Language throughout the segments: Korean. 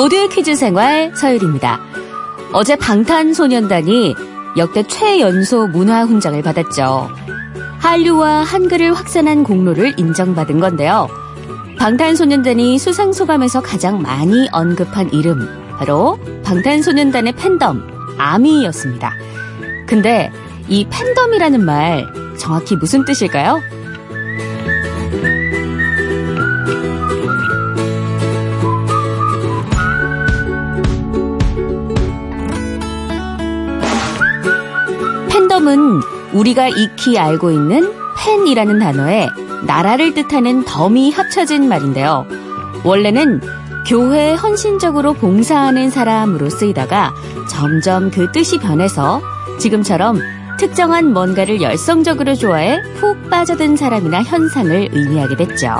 모두의 퀴즈 생활 서율입니다. 어제 방탄소년단이 역대 최연소 문화훈장을 받았죠. 한류와 한글을 확산한 공로를 인정받은 건데요. 방탄소년단이 수상 소감에서 가장 많이 언급한 이름, 바로 방탄소년단의 팬덤, 아미였습니다. 근데 이 팬덤이라는 말 정확히 무슨 뜻일까요? 팬덤은 우리가 익히 알고 있는 팬이라는 단어에 나라를 뜻하는 덤이 합쳐진 말인데요. 원래는 교회에 헌신적으로 봉사하는 사람으로 쓰이다가 점점 그 뜻이 변해서 지금처럼 특정한 뭔가를 열성적으로 좋아해 푹 빠져든 사람이나 현상을 의미하게 됐죠.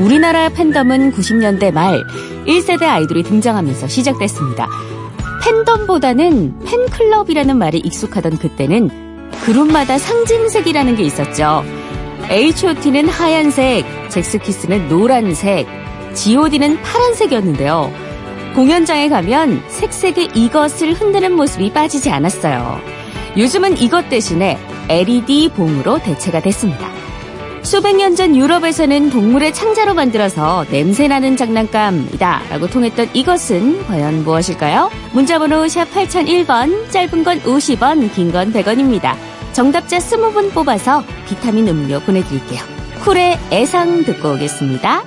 우리나라 팬덤은 90년대 말 1세대 아이돌이 등장하면서 시작됐습니다. 팬덤보다는 팬클럽이라는 말이 익숙하던 그때는 그룹마다 상징색이라는 게 있었죠. H.O.T는 하얀색, 잭스키스는 노란색, G.O.D는 파란색이었는데요. 공연장에 가면 색색의 이것을 흔드는 모습이 빠지지 않았어요. 요즘은 이것 대신에 LED 봉으로 대체가 됐습니다. 수백 년 전 유럽에서는 동물의 창자로 만들어서 냄새나는 장난감이다 라고 통했던 이것은 과연 무엇일까요? 문자번호 샵 8001번, 짧은 건 50원, 긴 건 100원입니다. 정답자 20분 뽑아서 비타민 음료 보내드릴게요. 쿨의 애상 듣고 오겠습니다.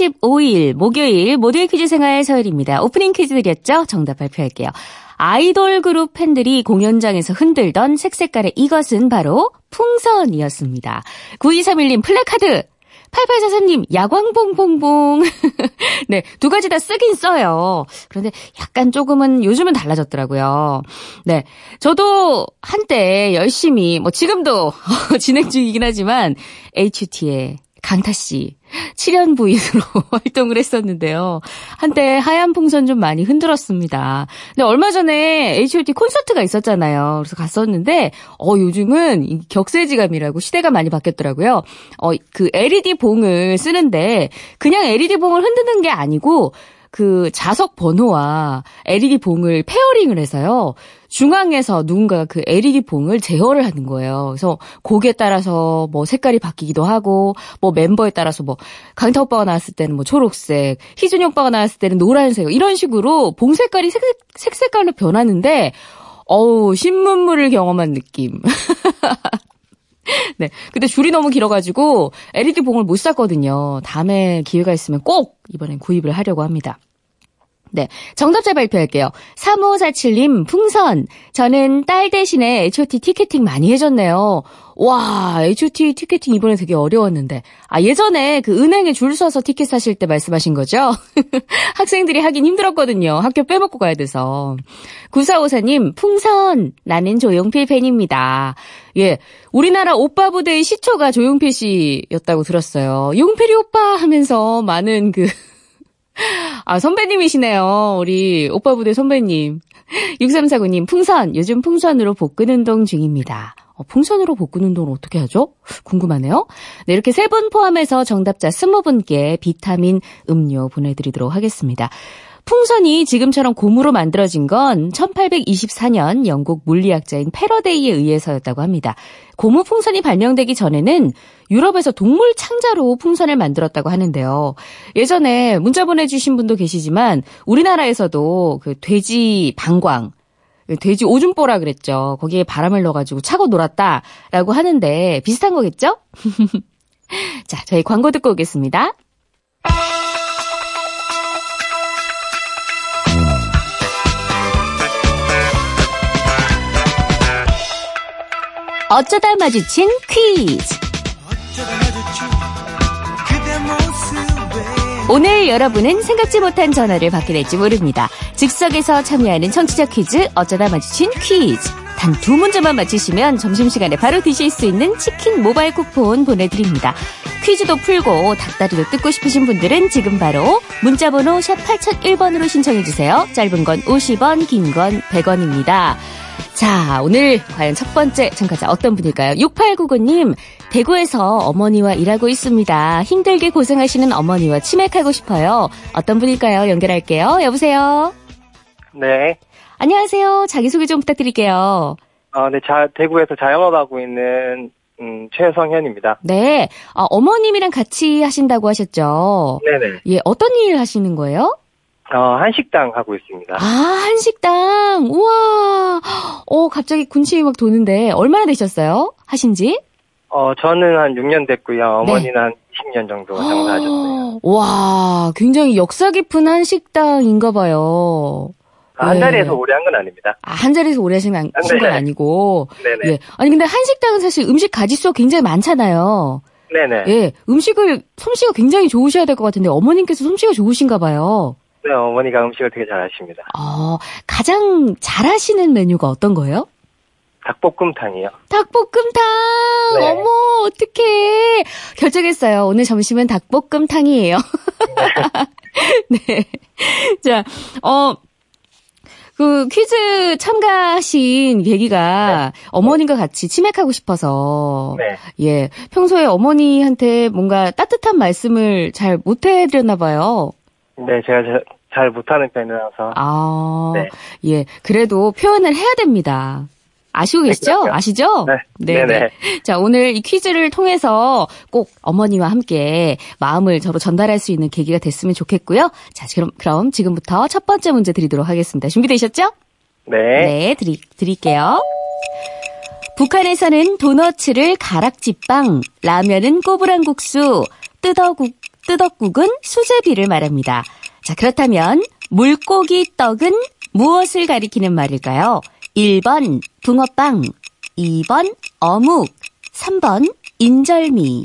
10월 25일 목요일 모두의 퀴즈 생활 서유리입니다. 오프닝 퀴즈 드렸죠? 정답 발표할게요. 아이돌 그룹 팬들이 공연장에서 흔들던 색색깔의 이것은 바로 풍선이었습니다. 9231님 플래카드 8843님, 야광봉봉봉. 네, 두 가지 다 쓰긴 써요. 그런데 약간 조금은 요즘은 달라졌더라고요. 네, 저도 한때 열심히, 뭐 지금도 진행 중이긴 하지만, H.O.T의 강타 씨 칠현 부인으로 활동을 했었는데요. 한때 하얀 풍선 좀 많이 흔들었습니다. 근데 얼마 전에 H.O.T 콘서트가 있었잖아요. 그래서 갔었는데 어 요즘은 격세지감이라고 시대가 많이 바뀌었더라고요. 어그 LED 봉을 쓰는데 그냥 LED 봉을 흔드는 게 아니고 그 좌석 번호와 LED 봉을 pairing을 해서요. 중앙에서 누군가가 그 LED 봉을 제어를 하는 거예요. 그래서 곡에 따라서 뭐 색깔이 바뀌기도 하고 뭐 멤버에 따라서 뭐 강타 오빠가 나왔을 때는 뭐 초록색, 희준이 오빠가 나왔을 때는 노란색 이런 식으로 봉 색깔이 색, 색 색깔로 변하는데 어우 신문물을 경험한 느낌. 네. 근데 줄이 너무 길어가지고 LED 봉을 못 샀거든요. 다음에 기회가 있으면 꼭 이번엔 구입을 하려고 합니다. 네. 정답자 발표할게요. 3547님, 풍선. 저는 딸 대신에 H.O.T 티켓팅 많이 해줬네요. 와, H.O.T 티켓팅 이번에 되게 어려웠는데. 아, 예전에 그 은행에 줄 서서 티켓 사실 때 말씀하신 거죠? 학생들이 하긴 힘들었거든요. 학교 빼먹고 가야 돼서. 9454님, 풍선. 나는 조용필 팬입니다. 예. 우리나라 오빠 부대의 시초가 조용필 씨였다고 들었어요. 용필이 오빠 하면서 많은 그, 아, 선배님이시네요. 우리 오빠 부대 선배님. 6349님, 풍선. 요즘 풍선으로 복근 운동 중입니다. 어, 풍선으로 복근 운동을 어떻게 하죠? 궁금하네요. 네, 이렇게 세 분 포함해서 정답자 20분께 비타민 음료 보내드리도록 하겠습니다. 풍선이 지금처럼 고무로 만들어진 건 1824년 영국 물리학자인 패러데이에 의해서였다고 합니다. 고무 풍선이 발명되기 전에는 유럽에서 동물 창자로 풍선을 만들었다고 하는데요. 예전에 문자 보내주신 분도 계시지만 우리나라에서도 그 돼지 방광, 돼지 오줌보라 그랬죠. 거기에 바람을 넣어가지고 차고 놀았다라고 하는데 비슷한 거겠죠? 자, 저희 광고 듣고 오겠습니다. 어쩌다 마주친 퀴즈. 오늘 여러분은 생각지 못한 전화를 받게 될지 모릅니다. 즉석에서 참여하는 청취자 퀴즈 어쩌다 마주친 퀴즈. 단 두 문제만 맞히시면 점심시간에 바로 드실 수 있는 치킨 모바일 쿠폰 보내드립니다. 퀴즈도 풀고 닭다리도 뜯고 싶으신 분들은 지금 바로 문자번호 샵 8001번으로 신청해주세요. 짧은 건 50원, 긴 건 100원입니다. 자, 오늘 과연 첫 번째 참가자 어떤 분일까요? 6899님, 대구에서 어머니와 일하고 있습니다. 힘들게 고생하시는 어머니와 치맥하고 싶어요. 어떤 분일까요? 연결할게요. 여보세요? 네. 안녕하세요. 자기소개 좀 부탁드릴게요. 어, 네, 자, 대구에서 자영업하고 있는, 음, 최성현입니다. 네. 아, 어머님이랑 같이 하신다고 하셨죠? 네네. 예, 어떤 일 하시는 거예요? 어, 한식당 하고 있습니다. 아, 한식당. 우와. 어, 갑자기 군침이 막 도는데, 얼마나 되셨어요? 하신 지? 어, 저는 한 6년 됐고요. 네. 어머니는 한 10년 정도 장사하셨어요. 와, 굉장히 역사 깊은 한식당인가 봐요. 아, 한 네. 자리에서 오래 한 건 아닙니다. 아, 한 자리에서 오래 하신 건 아, 건. 아니고. 네네. 예. 아니, 근데 한식당은 사실 음식 가짓수가 굉장히 많잖아요. 네네. 예. 음식을, 솜씨가 굉장히 좋으셔야 될 것 같은데, 어머님께서 솜씨가 좋으신가 봐요. 네, 어머니가 음식을 되게 잘하십니다. 어, 가장 잘하시는 메뉴가 어떤 거예요? 닭볶음탕이요. 닭볶음탕! 네. 어머, 어떡해. 결정했어요. 오늘 점심은 닭볶음탕이에요. 네. 자, 어, 그 퀴즈 참가하신 계기가 어머님과 같이 치맥하고 싶어서 네. 예 평소에 어머니한테 뭔가 따뜻한 말씀을 잘 못해드렸나 봐요. 네, 제가 잘, 잘 못하는 편이라서. 아, 네. 예 그래도 표현을 해야 됩니다. 아시고 계시죠? 그럼요. 아시죠? 네. 네네. 자, 오늘 이 퀴즈를 통해서 꼭 어머니와 함께 마음을 저로 전달할 수 있는 계기가 됐으면 좋겠고요. 자, 그럼, 그럼 지금부터 첫 번째 문제 드리도록 하겠습니다. 준비되셨죠? 네. 네, 드리, 드릴게요. 북한에서는 도너츠를 가락지빵, 라면은 꼬부랑국수, 뜨덕국, 뜨덕국은 수제비를 말합니다. 자, 그렇다면 물고기 떡은 무엇을 가리키는 말일까요? 1번 붕어빵, 2번 어묵, 3번 인절미.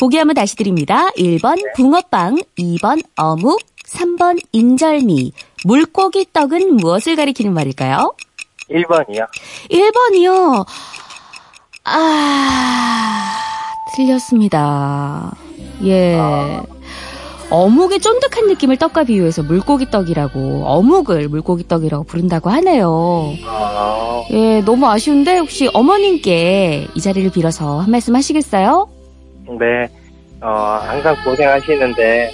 보기 한번 다시 드립니다. 1번 붕어빵, 2번 어묵, 3번 인절미. 물고기 떡은 무엇을 가리키는 말일까요? 1번이요. 1번이요. 아, 틀렸습니다. 예. 어묵의 쫀득한 느낌을 떡과 비유해서 물고기 떡이라고, 어묵을 물고기 떡이라고 부른다고 하네요. 어, 예, 너무 아쉬운데 혹시 어머님께 이 자리를 빌어서 한 말씀 하시겠어요? 네. 어, 항상 고생하시는데,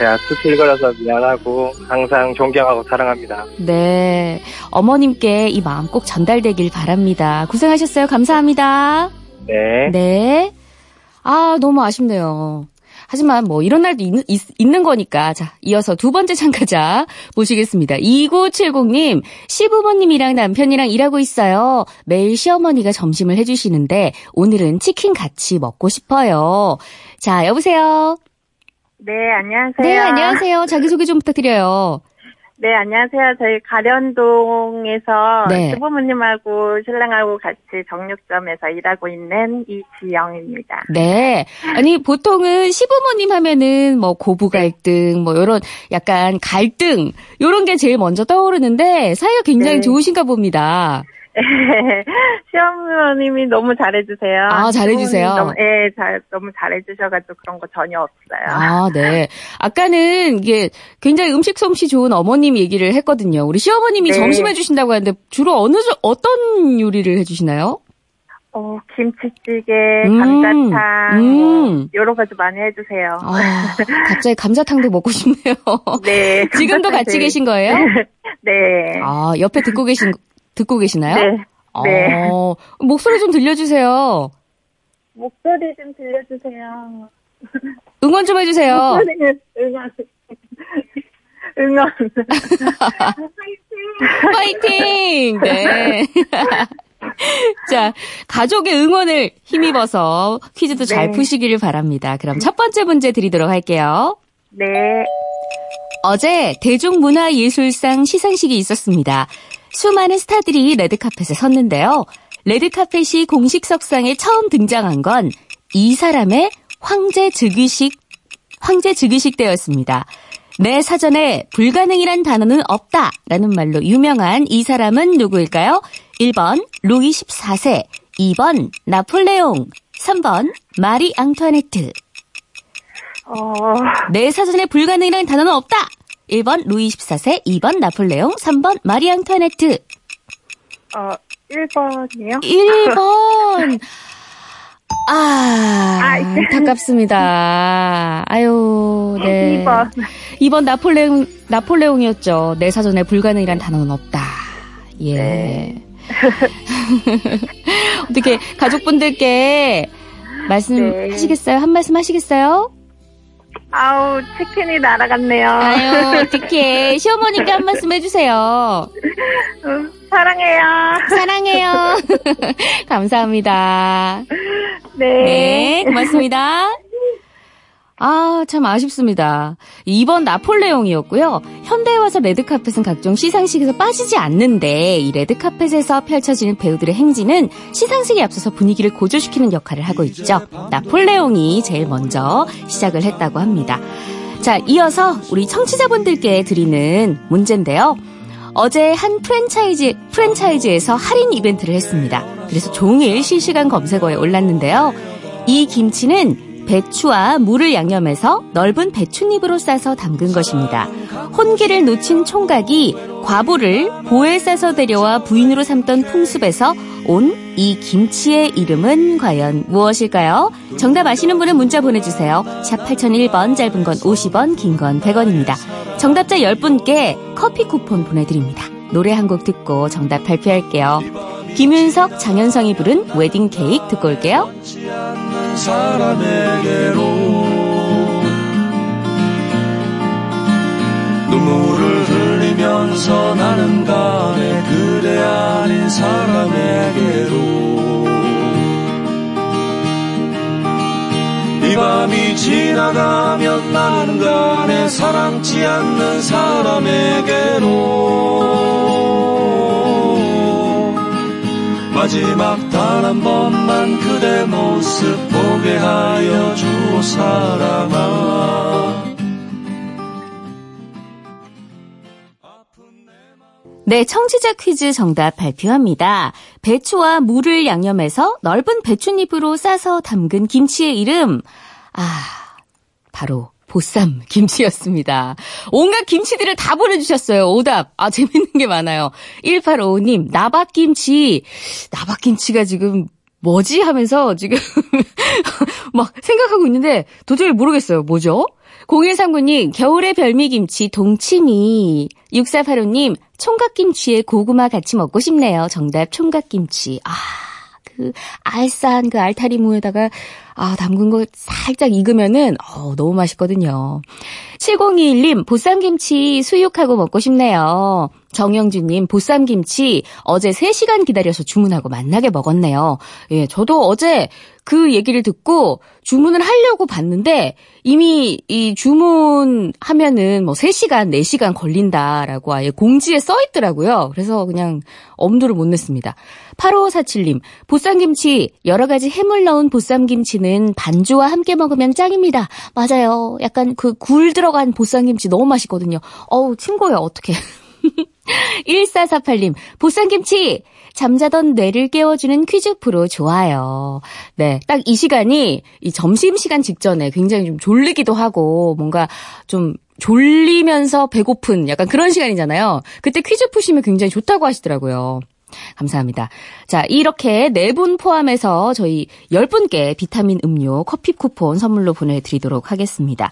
제가 수틀거려서 미안하고, 항상 존경하고 사랑합니다. 네. 어머님께 이 마음 꼭 전달되길 바랍니다. 고생하셨어요. 감사합니다. 네. 네. 아, 너무 아쉽네요. 하지만 뭐 이런 날도 있, 는 거니까 자 이어서 두 번째 참가자 모시겠습니다. 2970님 시부모님이랑 남편이랑 일하고 있어요. 매일 시어머니가 점심을 해주시는데 오늘은 치킨 같이 먹고 싶어요. 자 여보세요. 네, 안녕하세요. 네 안녕하세요. 자기 소개 좀 부탁드려요. 네, 안녕하세요. 저희 가련동에서 네. 시부모님하고 신랑하고 같이 정육점에서 일하고 있는 이지영입니다. 네. 아니, 보통은 시부모님 하면은 뭐 고부 갈등, 뭐 요런 약간 갈등, 요런 게 제일 먼저 떠오르는데 사이가 굉장히 네. 좋으신가 봅니다. 시어머님이 너무 잘해주세요. 아, 잘해주세요? 너무, 네, 잘, 너무 잘해주셔가지고 그런 거 전혀 없어요. 아, 네. 아까는 이게 굉장히 음식 솜씨 좋은 어머님 얘기를 했거든요. 우리 시어머님이 네. 점심 해주신다고 하는데 주로 어느, 저- 어떤 요리를 해주시나요? 어, 김치찌개, 음, 감자탕, 음. 뭐 여러 가지 많이 해주세요. 아, 갑자기 감자탕도 먹고 싶네요. 네. 지금도 같이 계신 거예요? 네. 아, 옆에 듣고 계신, 듣고 계시나요? 네. 네. 어, 목소리 좀 들려주세요. 목소리 좀 들려주세요. 응원 좀 해주세요. 목소리는 응원. 응원. 파이팅! 네. 자, 가족의 응원을 힘입어서 퀴즈도 잘 네. 푸시기를 바랍니다. 그럼 첫 번째 문제 드리도록 할게요. 네. 어제 대중문화예술상 시상식이 있었습니다. 수많은 스타들이 레드카펫에 섰는데요. 레드카펫이 공식 석상에 처음 등장한 건 이 사람의 황제 즉위식, 황제 즉위식 때였습니다. 내 사전에 불가능이란 단어는 없다 라는 말로 유명한 이 사람은 누구일까요? 1번 루이 14세, 2번 나폴레옹, 3번 마리 앙투아네트. 어, 내 사전에 불가능이라는 단어는 없다. 1번 루이 14세, 2번 나폴레옹, 3번 마리 앙투아네트. 어, 1번이요? 1번. 아, 아, 안타깝습니다. 아유, 네. 2번. 2번 나폴레옹, 나폴레옹이었죠. 내 사전에 불가능이란 단어는 없다. 예. 네. 어떻게 가족분들께 말씀하시겠어요? 한 말씀 하시겠어요? 아우, 치킨이 날아갔네요. 아유, 어떻게 시어머니께 한 말씀 해주세요. 음, 사랑해요. 사랑해요. 감사합니다. 네. 네, 고맙습니다. 아, 참 아쉽습니다. 2번 나폴레옹이었고요. 현대에 와서 레드카펫은 각종 시상식에서 빠지지 않는데 이 레드카펫에서 펼쳐지는 배우들의 행진은 시상식에 앞서서 분위기를 고조시키는 역할을 하고 있죠. 나폴레옹이 제일 먼저 시작을 했다고 합니다. 자, 이어서 우리 청취자분들께 드리는 문제인데요. 어제 한 프랜차이즈, 프랜차이즈에서 할인 이벤트를 했습니다. 그래서 종일 실시간 검색어에 올랐는데요. 이 김치는 배추와 물을 양념해서 넓은 배춧잎으로 싸서 담근 것입니다. 혼기를 놓친 총각이 과부를 보에 싸서 데려와 부인으로 삼던 풍습에서 온 이 김치의 이름은 과연 무엇일까요? 정답 아시는 분은 문자 보내주세요. 샵 8001번 짧은 건 50원 긴 건 100원입니다. 정답자 10분께 커피 쿠폰 보내드립니다. 노래 한 곡 듣고 정답 발표할게요. 김윤석, 장현성이 부른 웨딩 케이크 듣고 올게요. 사람에게로 눈물을 흘리면서 나는 가네 그대 아닌 사람에게로. 이 밤이 지나가면 나는 가네 사랑치 않는 사람에게로. 마지막 단 한 번만 그대 모습 사랑아 네, 청취자 퀴즈 정답 발표합니다. 배추와 물을 양념해서 넓은 배춧잎으로 싸서 담근 김치의 이름, 아, 바로 보쌈 김치였습니다. 온갖 김치들을 다 보내주셨어요. 오답. 아, 재밌는 게 많아요. 1855님, 나박김치. 나박김치가 지금 뭐지? 하면서 지금 막 생각하고 있는데 도저히 모르겠어요. 뭐죠? 0139님, 겨울의 별미김치 동치미. 6485님, 총각김치에 고구마 같이 먹고 싶네요. 정답 총각김치. 아, 그 알싸한 그 알타리 무에다가 아, 담근 거 살짝 익으면은 어, 너무 맛있거든요. 7021님, 보쌈김치 수육하고 먹고 싶네요. 정영주님, 보쌈김치 어제 3시간 기다려서 주문하고 만나게 먹었네요. 예, 저도 어제 그 얘기를 듣고 주문을 하려고 봤는데 이미 이 주문하면은 뭐 3시간, 4시간 걸린다라고 아예 공지에 써 있더라고요. 그래서 그냥 엄두를 못 냈습니다. 8547님, 보쌈김치 여러 가지 해물 넣은 보쌈김치는 반주와 함께 먹으면 짱입니다. 맞아요. 약간 그 굴 들어간 보쌈김치 너무 맛있거든요. 어우, 친구야, 어떡해. 1448님, 보쌈김치! 잠자던 뇌를 깨워주는 퀴즈 프로 좋아요. 네, 딱 이 시간이 이 점심시간 직전에 굉장히 좀 졸리기도 하고 뭔가 좀 졸리면서 배고픈 약간 그런 시간이잖아요. 그때 퀴즈 푸시면 굉장히 좋다고 하시더라고요. 감사합니다. 자, 이렇게 네 분 포함해서 저희 10분께 비타민 음료 커피 쿠폰 선물로 보내드리도록 하겠습니다.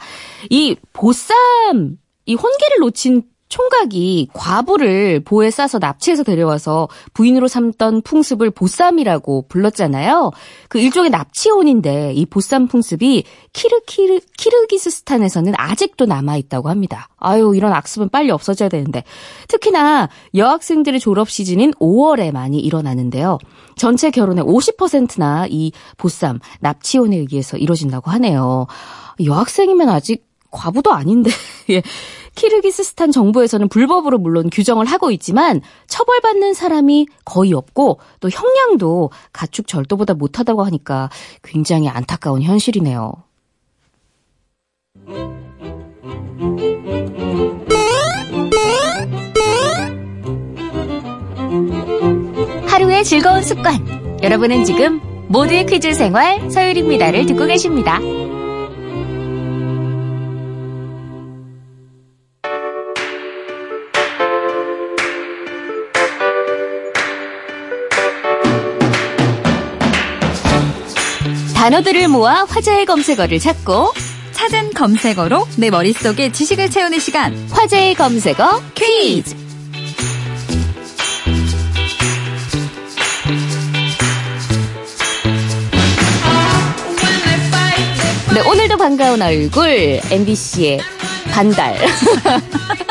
이 보쌈, 이 혼기를 놓친 총각이 과부를 보에 싸서 납치해서 데려와서 부인으로 삼던 풍습을 보쌈이라고 불렀잖아요. 그 일종의 납치혼인데 이 보쌈 풍습이 키르키르, 키르기스스탄에서는 아직도 남아 있다고 합니다. 아유, 이런 악습은 빨리 없어져야 되는데. 특히나 여학생들의 졸업 시즌인 5월에 많이 일어나는데요. 전체 결혼의 50%나 이 보쌈, 납치혼에 의해서 이뤄진다고 하네요. 여학생이면 아직 과부도 아닌데, 예. 키르기스스탄 정부에서는 불법으로 물론 규정을 하고 있지만 처벌받는 사람이 거의 없고 또 형량도 가축 절도보다 못하다고 하니까 굉장히 안타까운 현실이네요. 하루의 즐거운 습관. 여러분은 지금 모두의 퀴즈 생활 서율입니다를 듣고 계십니다. 단어들을 모아 화제의 검색어를 찾고 찾은 검색어로 내 머릿속에 지식을 채우는 시간. 화제의 검색어 퀴즈. 네, 오늘도 반가운 얼굴 MBC의 반달.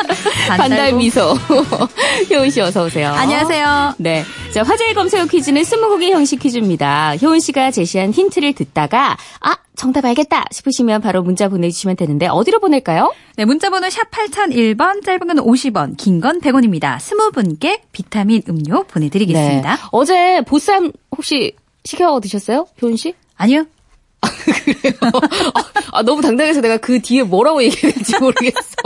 반달 미소. 효은 씨 어서 오세요. 안녕하세요. 네. 자, 화제의 검색어 퀴즈는 스무고개 형식 퀴즈입니다. 효은 씨가 제시한 힌트를 듣다가 아, 정답 알겠다 싶으시면 바로 문자 보내주시면 되는데 어디로 보낼까요? 네, 문자번호 샵 8001번, 짧은 건 50원, 긴 건 100원입니다. 20분께 비타민 음료 보내드리겠습니다. 네. 어제 보쌈 혹시 시켜 드셨어요? 효은 씨? 아니요. 아, 너무 당당해서 내가 그 뒤에 뭐라고 얘기해야 될지 모르겠어.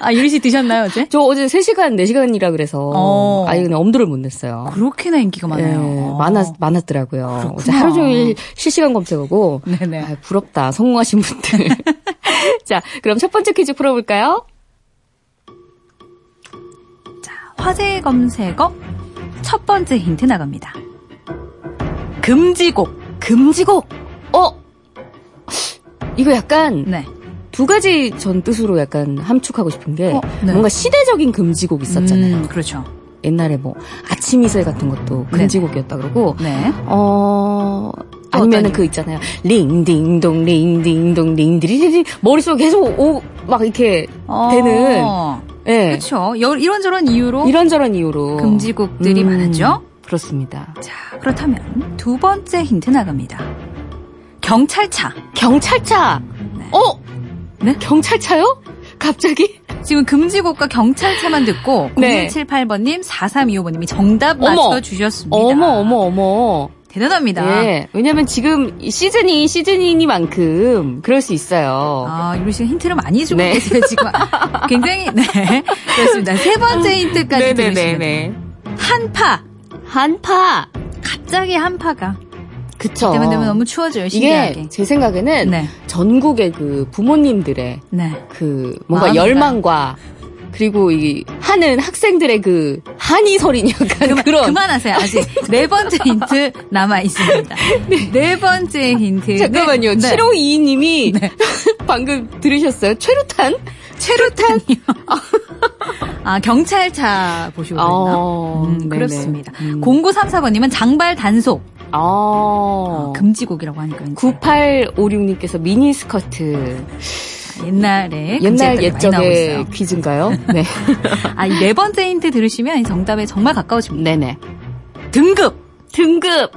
아, 유리 씨 드셨나요, 어제? 저 어제 3시간, 4시간이라 그래서. 어. 아예 그냥 엄두를 못 냈어요. 그렇게나 인기가 많아요. 네, 많았, 많았더라고요. 그렇구나. 어제 하루 종일 실시간 검색하고. 네네. 아, 부럽다. 성공하신 분들. 자, 그럼 첫 번째 퀴즈 풀어볼까요? 자, 화제 검색어 첫 번째 힌트 나갑니다. 금지곡. 금지곡! 어? 이거 약간 네. 두 가지 전 뜻으로 약간 함축하고 싶은 게 어, 네. 뭔가 시대적인 금지곡 있었잖아요. 음, 그렇죠. 옛날에 뭐 아침 이슬 같은 것도 금지곡이었다 그러고 네. 어또 아니면은 그 있잖아요. 링딩동 링딩동 링디리리 머릿속에 계속 오 막 이렇게 되는 어, 예. 그렇죠. 여- 이런저런 이유로 이런저런 이유로 금지곡들이 음, 많았죠. 그렇습니다. 자, 그렇다면 두 번째 힌트 나갑니다. 경찰차. 경찰차. 어? 네? 경찰차요? 갑자기? 지금 금지곡과 경찰차만 듣고 네. 0178번님, 4325번님이 정답 어머. 맞춰주셨습니다. 어머 어머 어머. 대단합니다. 예. 왜냐면 지금 이 시즌이 시즌이니만큼 그럴 수 있어요. 아, 유리 씨가 힌트를 많이 주고 네. 계세요, 지금. 굉장히, 네. 그렇습니다. 세 번째 힌트까지 들으시면 네네네네. 한파. 한파. 갑자기 한파가. 그쵸. 때문에 되면 너무 추워져요, 이게 신기하게. 제 생각에는 네. 전국의 그 부모님들의 네. 그 뭔가 마음인가요? 열망과 그리고 이 하는 학생들의 그 한이 서린 약간 그만, 그런 그만하세요. 아직 네 번째 힌트 남아 있습니다. 네, 번째 힌트. 잠깐만요. 네. 7522님이 네. 방금 들으셨어요? 최루탄? 최루탄이요. 아, 경찰차 보시거든요. 어, 음. 그렇습니다. 음. 0934번님은 장발 단속. 아. 금지곡이라고 하니까. 왠지 9856님께서 미니스커트. 옛날에 옛날 옛적의. 퀴즈인가요? 네. 아, 이네 번째 힌트 들으시면 정답에 정말 가까워집니다. 네네. 등급! 등급!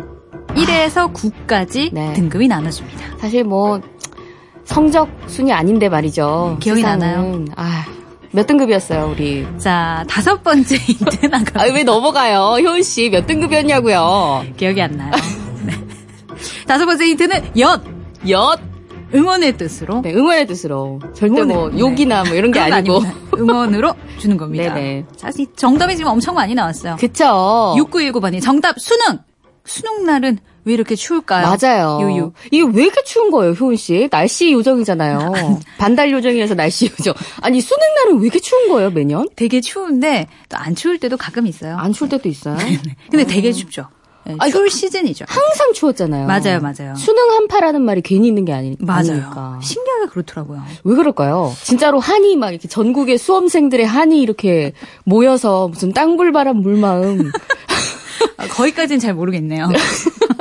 1에서 9까지 네. 등급이 나눠집니다. 사실 뭐, 성적 순위 아닌데 말이죠. 기억이 세상은. 나나요? 아, 몇 등급이었어요, 우리? 자, 다섯 번째 힌트 나가. 아, 왜 넘어가요? 효은 씨, 몇 등급이었냐고요? 기억이 안 나요. 네. 다섯 번째 힌트는 엿! 엿! 응원의 뜻으로. 네, 응원의 뜻으로. 절대 응원의- 뭐, 네. 욕이나 뭐 이런 게 아니고. 아닙니다. 응원으로 주는 겁니다. 네네. 사실 정답이 지금 엄청 많이 나왔어요. 그쵸. 6919번이 정답 수능! 수능 날은 왜 이렇게 추울까요? 맞아요. 유유. 이게 왜 이렇게 추운 거예요, 효은 씨? 날씨 요정이잖아요. 반달 요정이라서 날씨 요정. 아니, 수능 날은 왜 이렇게 추운 거예요, 매년? 되게 추운데 또 안 추울 때도 가끔 있어요. 안 추울 때도 있어요. 근데 되게 춥죠. 네, 아니, 추울 시즌이죠. 항상 추웠잖아요. 맞아요, 맞아요. 수능 한파라는 말이 괜히 있는 게 아니, 맞아요. 아니니까. 신기하게 그렇더라고요. 왜 그럴까요? 진짜로 한이 막 이렇게 전국의 수험생들의 한이 이렇게 모여서 무슨 땅불바람 물마음. 아, 거기까지는 잘 모르겠네요.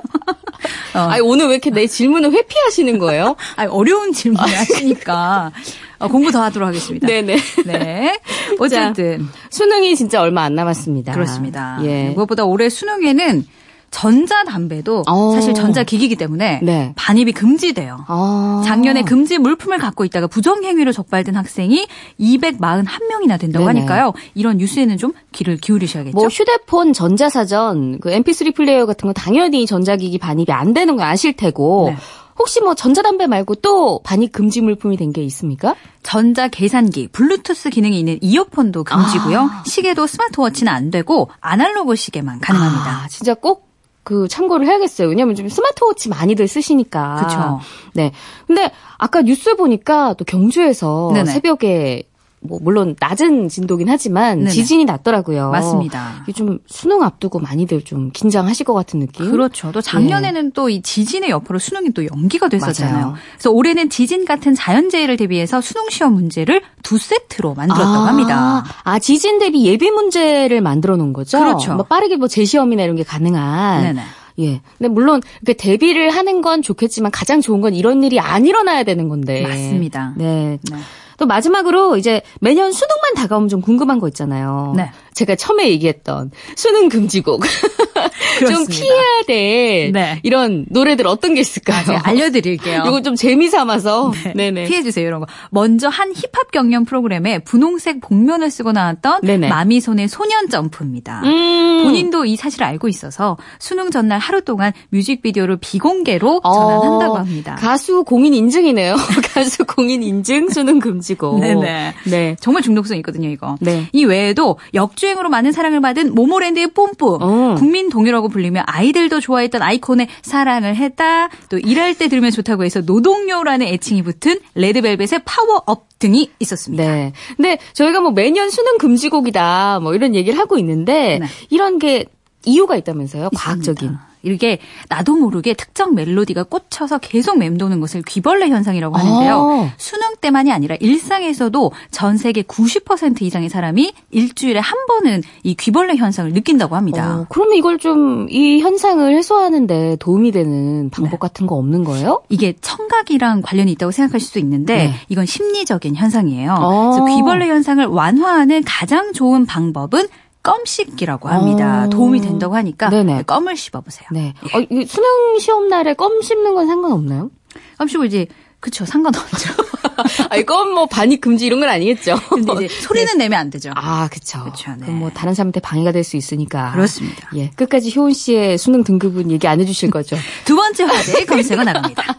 어. 아니, 오늘 왜 이렇게 내 질문을 회피하시는 거예요? 아니, 어려운 질문 하시니까 어, 공부 더 하도록 하겠습니다. 네네. 네. 어쨌든 수능이 진짜 얼마 안 남았습니다. 그렇습니다. 예. 네, 무엇보다 올해 수능에는 전자담배도 어. 사실 전자기기이기 때문에 네. 반입이 금지돼요. 아. 작년에 금지 물품을 갖고 있다가 부정행위로 적발된 학생이 241명이나 된다고 네네. 하니까요. 이런 뉴스에는 좀 귀를 기울이셔야겠죠. 뭐 휴대폰 전자사전, 그 MP3 플레이어 같은 거 당연히 전자기기 반입이 안 되는 거 아실 테고 네. 혹시 뭐 전자담배 말고 또 반입 금지 물품이 된 게 있습니까? 전자 계산기, 블루투스 기능이 있는 이어폰도 금지고요. 아. 시계도 스마트워치는 안 되고 아날로그 시계만 가능합니다. 아, 진짜 꼭 그 참고를 해야겠어요. 왜냐면 좀 스마트워치 많이들 쓰시니까. 그쵸. 네. 근데 아까 뉴스 보니까 또 경주에서 네네. 새벽에 뭐 물론 낮은 진도긴 하지만 네네. 지진이 났더라고요. 맞습니다. 이게 좀 수능 앞두고 많이들 좀 긴장하실 것 같은 느낌. 그렇죠. 또 작년에는 또이 지진의 여파로 수능이 또 연기가 됐었잖아요. 맞아요. 그래서 올해는 지진 같은 자연재해를 대비해서 수능 시험 문제를 두 세트로 만들었다고 아, 합니다. 아, 지진 대비 예비 문제를 만들어 놓은 거죠? 그렇죠. 뭐 빠르게 뭐 재시험이나 이런 게 가능한. 네네. 예. 근데 물론 이렇게 대비를 하는 건 좋겠지만 가장 좋은 건 이런 일이 안 일어나야 되는 건데. 맞습니다. 네. 네. 또 마지막으로 이제 매년 수능만 다가오면 좀 궁금한 거 있잖아요. 네. 제가 처음에 얘기했던 수능 금지곡. 좀. 피해야 될 네. 이런 노래들 어떤 게 있을까요? 제가 알려드릴게요. 이거 좀 재미 삼아서. 네. 네 피해주세요, 이런 거. 먼저 한 힙합 경연 프로그램에 분홍색 복면을 쓰고 나왔던 네네. 마미손의 소년 점프입니다. 음. 본인도 이 사실을 알고 있어서 수능 전날 하루 동안 뮤직비디오를 비공개로 어, 전환한다고 합니다. 가수 공인 인증이네요. 가수 공인 인증 수능 금지고. 네네. 네. 정말 중독성 있거든요, 이거. 네. 이 외에도 역주행으로 많은 사랑을 받은 모모랜드의 뿜뿜, 어. 국민 동요라고 불리며 아이들도 좋아했던 아이콘의 사랑을 했다, 또 일할 때 들으면 좋다고 해서 노동요라는 애칭이 붙은 레드벨벳의 파워업 등이 있었습니다. 네. 근데 저희가 뭐 매년 수능 금지곡이다 뭐 이런 얘기를 하고 있는데 네. 이런 게 이유가 있다면서요? 과학적인. 이게 나도 모르게 특정 멜로디가 꽂혀서 계속 맴도는 것을 귀벌레 현상이라고 하는데요. 아. 수능 때만이 아니라 일상에서도 전 세계 90% 이상의 사람이 일주일에 한 번은 이 귀벌레 현상을 느낀다고 합니다. 어, 그러면 이걸 좀 이 현상을 해소하는데 도움이 되는 방법 네. 같은 거 없는 거예요? 이게 청각이랑 관련이 있다고 생각하실 수 있는데 네. 이건 심리적인 현상이에요. 어. 그래서 귀벌레 현상을 완화하는 가장 좋은 방법은 껌 씹기라고 합니다. 어. 도움이 된다고 하니까 네네. 껌을 씹어보세요. 네. 어, 이 수능 시험 날에 껌 씹는 건 상관없나요? 껌 씹을지 그쵸 상관없죠. 아니, 껌뭐 반입 금지 이런 건 아니겠죠? 근데 이제 소리는 내면 안 되죠. 아, 그쵸. 그쵸, 네. 그럼 뭐 다른 사람한테 방해가 될 수 있으니까. 그렇습니다. 예. 끝까지 효은 씨의 수능 등급은 얘기 안 해주실 거죠? 두 번째 화제 검색어 나갑니다.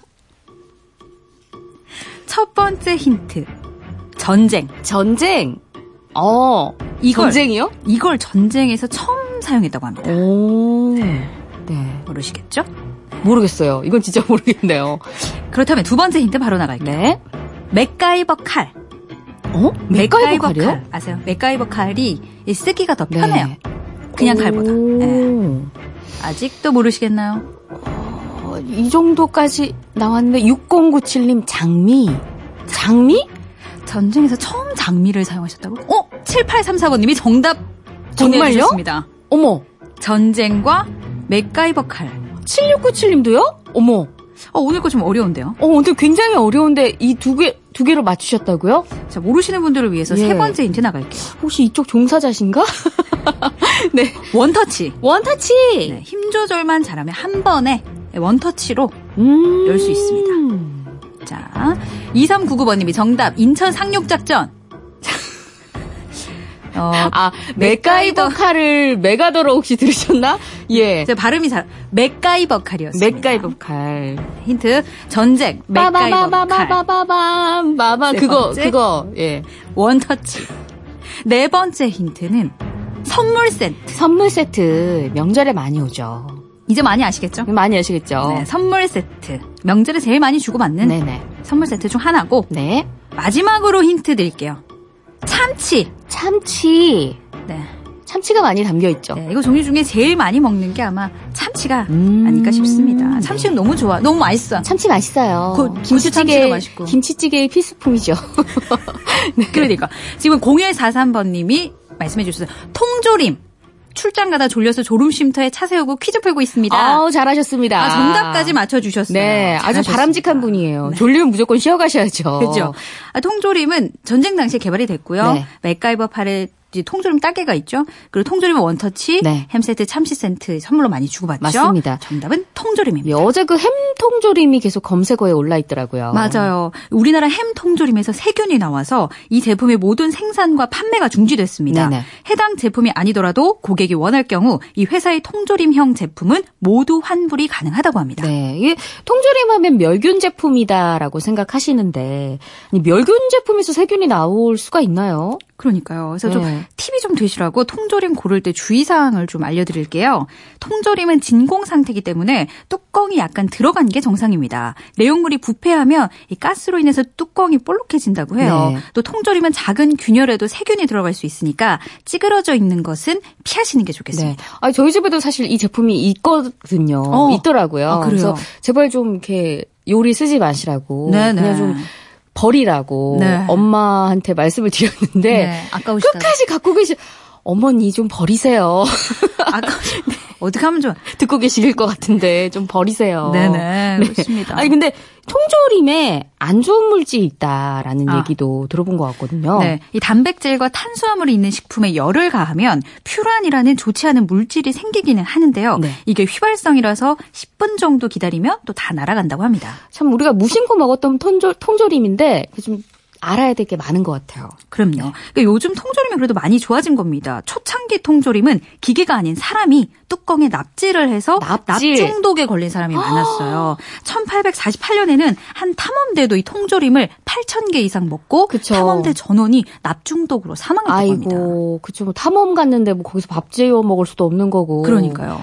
첫 번째 힌트. 전쟁. 전쟁. 어. 이걸 전쟁이요? 이걸 전쟁에서 처음 사용했다고 합니다. 오. 네. 모르시겠죠? 모르겠어요. 이건 진짜 모르겠네요. 그렇다면 두 번째 힌트 바로 나갈게요. 네. 맥가이버 칼. 어? 맥가이버 칼이요? 칼 아세요? 맥가이버 칼이 이 쓰기가 더 네. 편해요. 그냥 칼보다. 오. 네. 아직도 모르시겠나요? 어, 이 정도까지 나왔는데 6097님 장미. 장미? 전쟁에서 처음 장미를 사용하셨다고? 어? 7834번님이 정답? 보내주셨습니다. 어머. 전쟁과 맥가이버 칼. 7697님도요? 어머. 어, 오늘 거 좀 어려운데요? 어, 근데 굉장히 어려운데 이 두 개, 두 개로 맞추셨다고요? 자, 모르시는 분들을 위해서 예. 세 번째 힌트 나갈게요. 혹시 이쪽 종사자신가? 네. 원터치. 원터치! 네, 힘 조절만 잘하면 한 번에 원터치로 음. 열수 있습니다. 자, 2399번님이 정답, 인천 상륙작전. 어, 아, 맥가이버 칼을 메가더로 혹시 들으셨나? 예. 제 발음이 잘, 맥가이버 칼이었습니다. 맥가이버 칼. 힌트, 전쟁, 맥가이버 칼, 빠바바바바바바밤. 바바, 세 그거, 번째. 그거, 예. 원터치. 네 번째 힌트는 선물 세트. 선물 세트, 명절에 많이 오죠. 이제 많이 아시겠죠? 많이 아시겠죠? 네, 선물 세트. 명절에 제일 많이 주고 받는 네네. 선물 세트 중 하나고, 네. 마지막으로 힌트 드릴게요. 참치. 참치. 네. 참치가 많이 담겨 있죠. 네, 이거 종류 중에 제일 많이 먹는 게 아마 참치가 음. 아닐까 싶습니다. 참치는 너무 좋아. 너무 맛있어. 참치 맛있어요. 참치도 김치찌개, 맛있고. 김치찌개의 필수품이죠. 네. 그러니까. 지금 0143번 님이 말씀해 주셨어요. 통조림. 출장 가다 졸려서 졸음 쉼터에 차 세우고 퀴즈 풀고 있습니다. 아우, 잘하셨습니다. 아, 정답까지 맞춰주셨어요. 네, 아주 잘하셨습니다. 바람직한 분이에요. 졸리면 무조건 쉬어가셔야죠. 그죠. 아, 통조림은 전쟁 당시에 개발이 됐고요. 네. 맥가이버 팔을 이제 통조림 따개가 있죠. 그리고 통조림 원터치, 네. 햄 세트, 참치 세트 선물로 많이 주고받죠. 맞습니다. 정답은 통조림입니다. 예, 어제 그 햄 통조림이 계속 검색어에 올라 있더라고요. 맞아요. 우리나라 햄 통조림에서 세균이 나와서 이 제품의 모든 생산과 판매가 중지됐습니다. 네네. 해당 제품이 아니더라도 고객이 원할 경우 이 회사의 통조림형 제품은 모두 환불이 가능하다고 합니다. 네, 이게 통조림 하면 멸균 제품이다라고 생각하시는데 멸균 제품에서 세균이 나올 수가 있나요? 그러니까요. 그래서 좀 네. 팁이 좀 되시라고 통조림 고를 때 주의사항을 좀 알려드릴게요. 통조림은 진공 상태이기 때문에 뚜껑이 약간 들어간 게 정상입니다. 내용물이 부패하면 이 가스로 인해서 뚜껑이 볼록해진다고 해요. 네. 또 통조림은 작은 균열에도 세균이 들어갈 수 있으니까 찌그러져 있는 것은 피하시는 게 네. 좋겠습니다. 아 저희 집에도 사실 이 제품이 있거든요. 어. 있더라고요. 아, 그래요? 래서 제발 좀 이렇게 요리 쓰지 마시라고 네네. 그냥 좀 버리라고 네. 엄마한테 말씀을 드렸는데 네, 아까우시다. 끝까지 갖고 계시. 어머니 좀 버리세요. 아까 어떻게 하면 좋아? 듣고 계실 것 같은데 좀 버리세요. 네네 그렇습니다. 아니 근데 통조림에 안 좋은 물질이 있다라는 아. 얘기도 들어본 것 같거든요. 네, 이 단백질과 탄수화물이 있는 식품에 열을 가하면 퓨란이라는 좋지 않은 물질이 생기기는 하는데요. 네. 이게 휘발성이라서 10분 정도 기다리면 또 다 날아간다고 합니다. 참 우리가 무심코 먹었던 통조, 통조림인데 좀 알아야 될 게 많은 것 같아요. 그럼요. 그러니까 요즘 통조림이 그래도 많이 좋아진 겁니다. 초창기 통조림은 기계가 아닌 사람이 뚜껑에 납질을 해서 납질. 중독에 걸린 사람이 많았어요. 1848년에는 한 탐험대도 이 통조림을 8,000개 이상 먹고 그쵸. 탐험대 전원이 납중독으로 사망했다고 합니다. 아이고, 그쵸. 뭐 탐험 갔는데 뭐 거기서 밥 지어 먹을 수도 없는 거고. 그러니까요.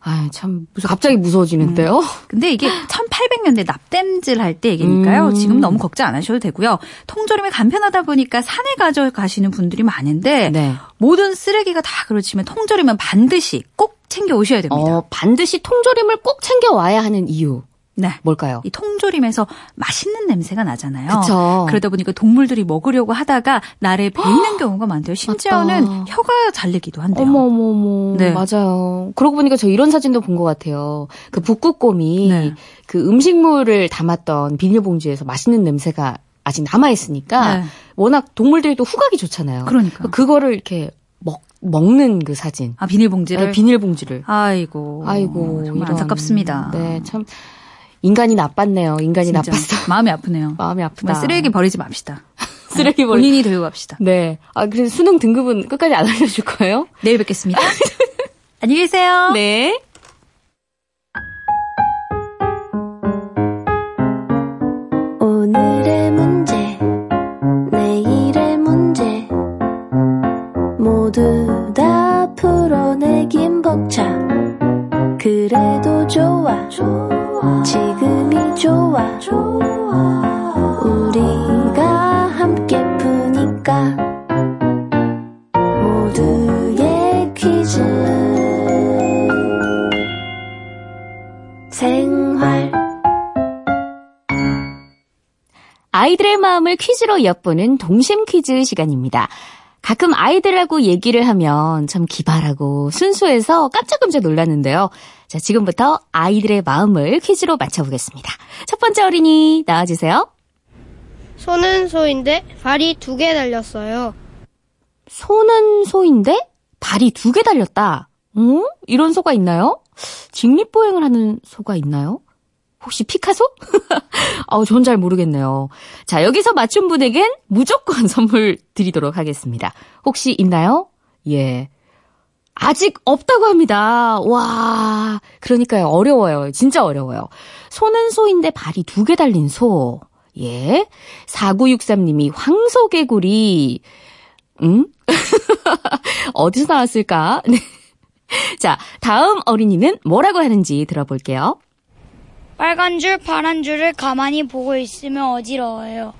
아, 참 갑자기 무서워지는데요. 근데 이게 1800년대 납땜질 할 때 얘기니까요. 음. 지금 너무 걱정 안 하셔도 되고요. 통조림이 간편하다 보니까 산에 가져가시는 분들이 많은데 네. 모든 쓰레기가 다 그렇지만 통조림은 반드시 꼭 챙겨 오셔야 됩니다. 어, 반드시 통조림을 꼭 챙겨 와야 하는 이유 네. 뭘까요? 이 통조림에서 맛있는 냄새가 나잖아요. 그쵸. 그러다 보니까 동물들이 먹으려고 하다가 날에 베이는 경우가 많대요. 심지어는 맞다. 혀가 잘리기도 한대요. 어머 어머 어머. 네. 맞아요. 그러고 보니까 저 이런 사진도 본 것 같아요. 그 북극곰이 네. 그 음식물을 담았던 비닐봉지에서 맛있는 냄새가 아직 남아 있으니까 네. 워낙 동물들이 또 후각이 좋잖아요. 그러니까요. 그거를 이렇게 먹 먹는 그 사진. 아 비닐봉지를. 네, 비닐봉지를. 아이고. 아이고 정말 이런. 안타깝습니다. 네, 참 인간이 나빴네요. 인간이 진짜 나빴어. 마음이 아프네요. 마음이 아프다. 쓰레기 버리지 맙시다. 쓰레기 버리. 본인이 들고 갑시다. 네. 아 그래서 수능 등급은 끝까지 안 알려줄 거예요? 내일 뵙겠습니다. 안녕히 계세요. 네. 퀴즈로 엿보는 동심 퀴즈 시간입니다. 가끔 아이들하고 얘기를 하면 참 기발하고 순수해서 깜짝깜짝 놀랐는데요. 자, 지금부터 아이들의 마음을 퀴즈로 맞춰보겠습니다. 첫 번째 어린이 나와주세요. 소는 소인데 발이 두 개 달렸어요. 소는 소인데 발이 두 개 달렸다. 어? 이런 소가 있나요? 직립보행을 하는 소가 있나요? 혹시 피카소? 아우, 전 잘 모르겠네요. 자, 여기서 맞춘 분에겐 무조건 선물 드리도록 하겠습니다. 혹시 있나요? 예. 아직 없다고 합니다. 와, 그러니까요. 어려워요. 진짜 어려워요. 소는 소인데 발이 두 개 달린 소. 예. 4963님이 황소개구리. 응? 어디서 나왔을까? 네. 자, 다음 어린이는 뭐라고 하는지 들어볼게요. 빨간 줄, 파란 줄을 가만히 보고 있으면 어지러워요.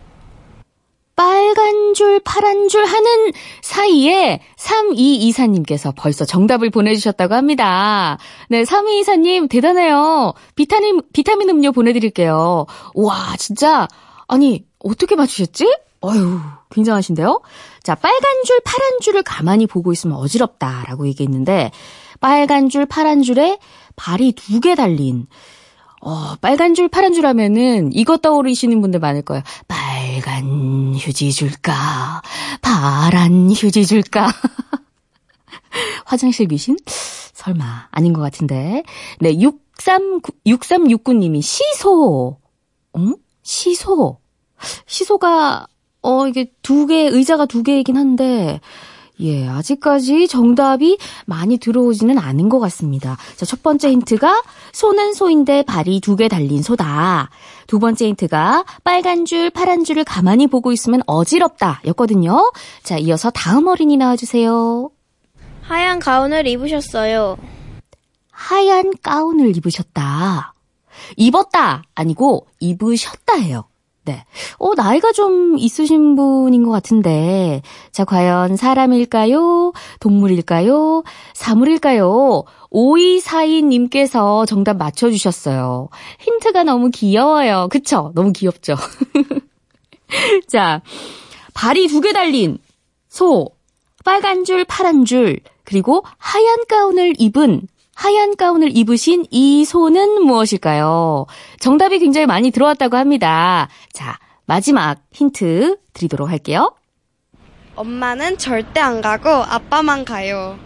빨간 줄, 파란 줄 하는 사이에 3224님께서 벌써 정답을 보내주셨다고 합니다. 네, 3224님 대단해요. 비타민, 비타민 음료 보내드릴게요. 와, 진짜, 아니, 어떻게 맞추셨지? 어휴, 굉장하신데요? 자, 빨간 줄, 파란 줄을 가만히 보고 있으면 어지럽다라고 얘기했는데, 빨간 줄, 파란 줄에 발이 두 개 달린, 어, 빨간 줄, 파란 줄 하면은 이거 떠오르시는 분들 많을 거예요. 빨간 휴지 줄까? 파란 휴지 줄까? 화장실 미신? 설마, 아닌 것 같은데. 네, 63, 6369님이 시소. 응? 시소. 시소가, 어, 이게 두 개, 의자가 두 개이긴 한데, 예, 아직까지 정답이 많이 들어오지는 않은 것 같습니다. 자, 첫 번째 힌트가 소는 소인데 발이 두 개 달린 소다. 두 번째 힌트가 빨간 줄, 파란 줄을 가만히 보고 있으면 어지럽다 였거든요. 자, 이어서 다음 어린이 나와주세요. 하얀 가운을 입으셨어요. 하얀 가운을 입으셨다. 입었다 아니고 입으셨다예요. 네. 어, 나이가 좀 있으신 분인 것 같은데. 자, 과연 사람일까요? 동물일까요? 사물일까요? 5242님께서 정답 맞춰주셨어요. 힌트가 너무 귀여워요. 그쵸? 너무 귀엽죠? 자, 발이 두 개 달린 소, 빨간 줄, 파란 줄, 그리고 하얀 가운을 입은 하얀 가운을 입으신 이 소는 무엇일까요? 정답이 굉장히 많이 들어왔다고 합니다. 자, 마지막 힌트 드리도록 할게요. 엄마는 절대 안 가고 아빠만 가요.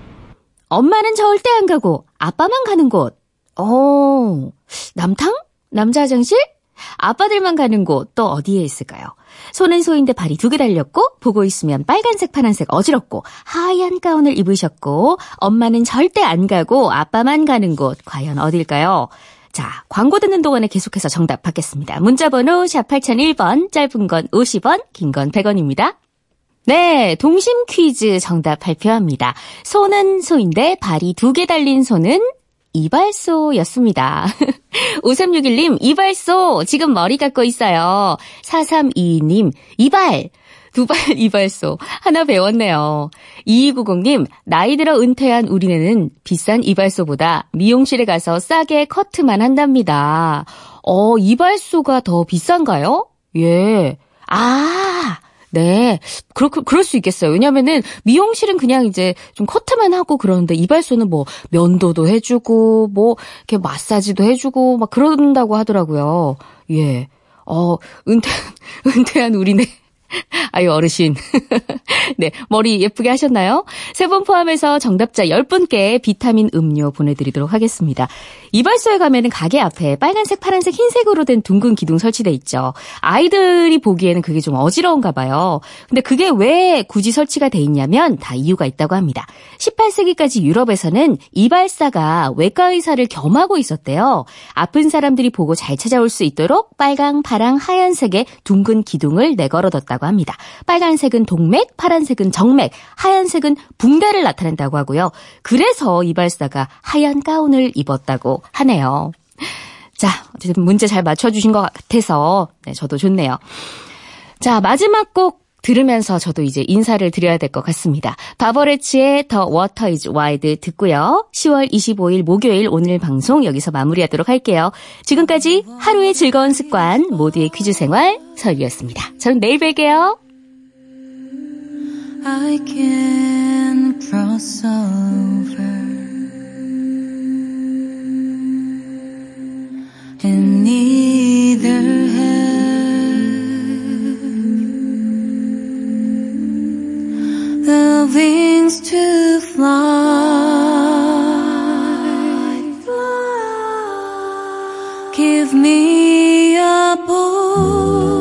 엄마는 절대 안 가고 아빠만 가는 곳. 어, 남탕? 남자 화장실? 아빠들만 가는 곳 또 어디에 있을까요? 손은 소인데 발이 두 개 달렸고 보고 있으면 빨간색 파란색 어지럽고 하얀 가운을 입으셨고 엄마는 절대 안 가고 아빠만 가는 곳 과연 어딜까요? 자, 광고 듣는 동안에 계속해서 정답 받겠습니다. 문자 번호 샵 8001번, 짧은 건 50원, 긴 건 100원입니다. 네, 동심 퀴즈 정답 발표합니다. 소는 소인데 발이 두 개 달린 소는 이발소였습니다. 5361님, 이발소, 지금 머리 깎고 있어요. 4322님, 이발, 두발 이발소. 하나 배웠네요. 2290님, 나이 들어 은퇴한 우리네는 비싼 이발소보다 미용실에 가서 싸게 커트만 한답니다. 어, 이발소가 더 비싼가요? 예. 아, 네. 그럴, 그럴 수 있겠어요. 왜냐면은 미용실은 그냥 이제 좀 커트만 하고 그러는데 이발소는 뭐 면도도 해주고 뭐 이렇게 마사지도 해주고 막 그런다고 하더라고요. 예. 어, 은퇴, 은퇴한 우리네. 아유, 어르신. 네, 머리 예쁘게 하셨나요? 세 분 포함해서 정답자 10분께 비타민 음료 보내드리도록 하겠습니다. 이발소에 가면은 가게 앞에 빨간색, 파란색, 흰색으로 된 둥근 기둥 설치돼 있죠. 아이들이 보기에는 그게 좀 어지러운가 봐요. 근데 그게 왜 굳이 설치가 돼 있냐면 다 이유가 있다고 합니다. 18세기까지 유럽에서는 이발사가 외과 의사를 겸하고 있었대요. 아픈 사람들이 보고 잘 찾아올 수 있도록 빨강, 파랑, 하얀색의 둥근 기둥을 내걸어뒀다고 합니다. 빨간색은 동맥, 파란색은 정맥, 하얀색은 붕대를 나타낸다고 하고요. 그래서 이발사가 하얀 가운을 입었다고 하네요. 자, 어쨌든 문제 잘 맞춰주신 것 같아서 네, 저도 좋네요. 자, 마지막 곡 들으면서 저도 이제 인사를 드려야 될 것 같습니다. 바버레치의 The Water is Wide 듣고요. 10월 25일 목요일 오늘 방송 여기서 마무리하도록 할게요. 지금까지 하루의 즐거운 습관 모두의 퀴즈 생활 설비였습니다. 저는 내일 뵐게요. I can cross over and neither the wings to fly. Give me a boat.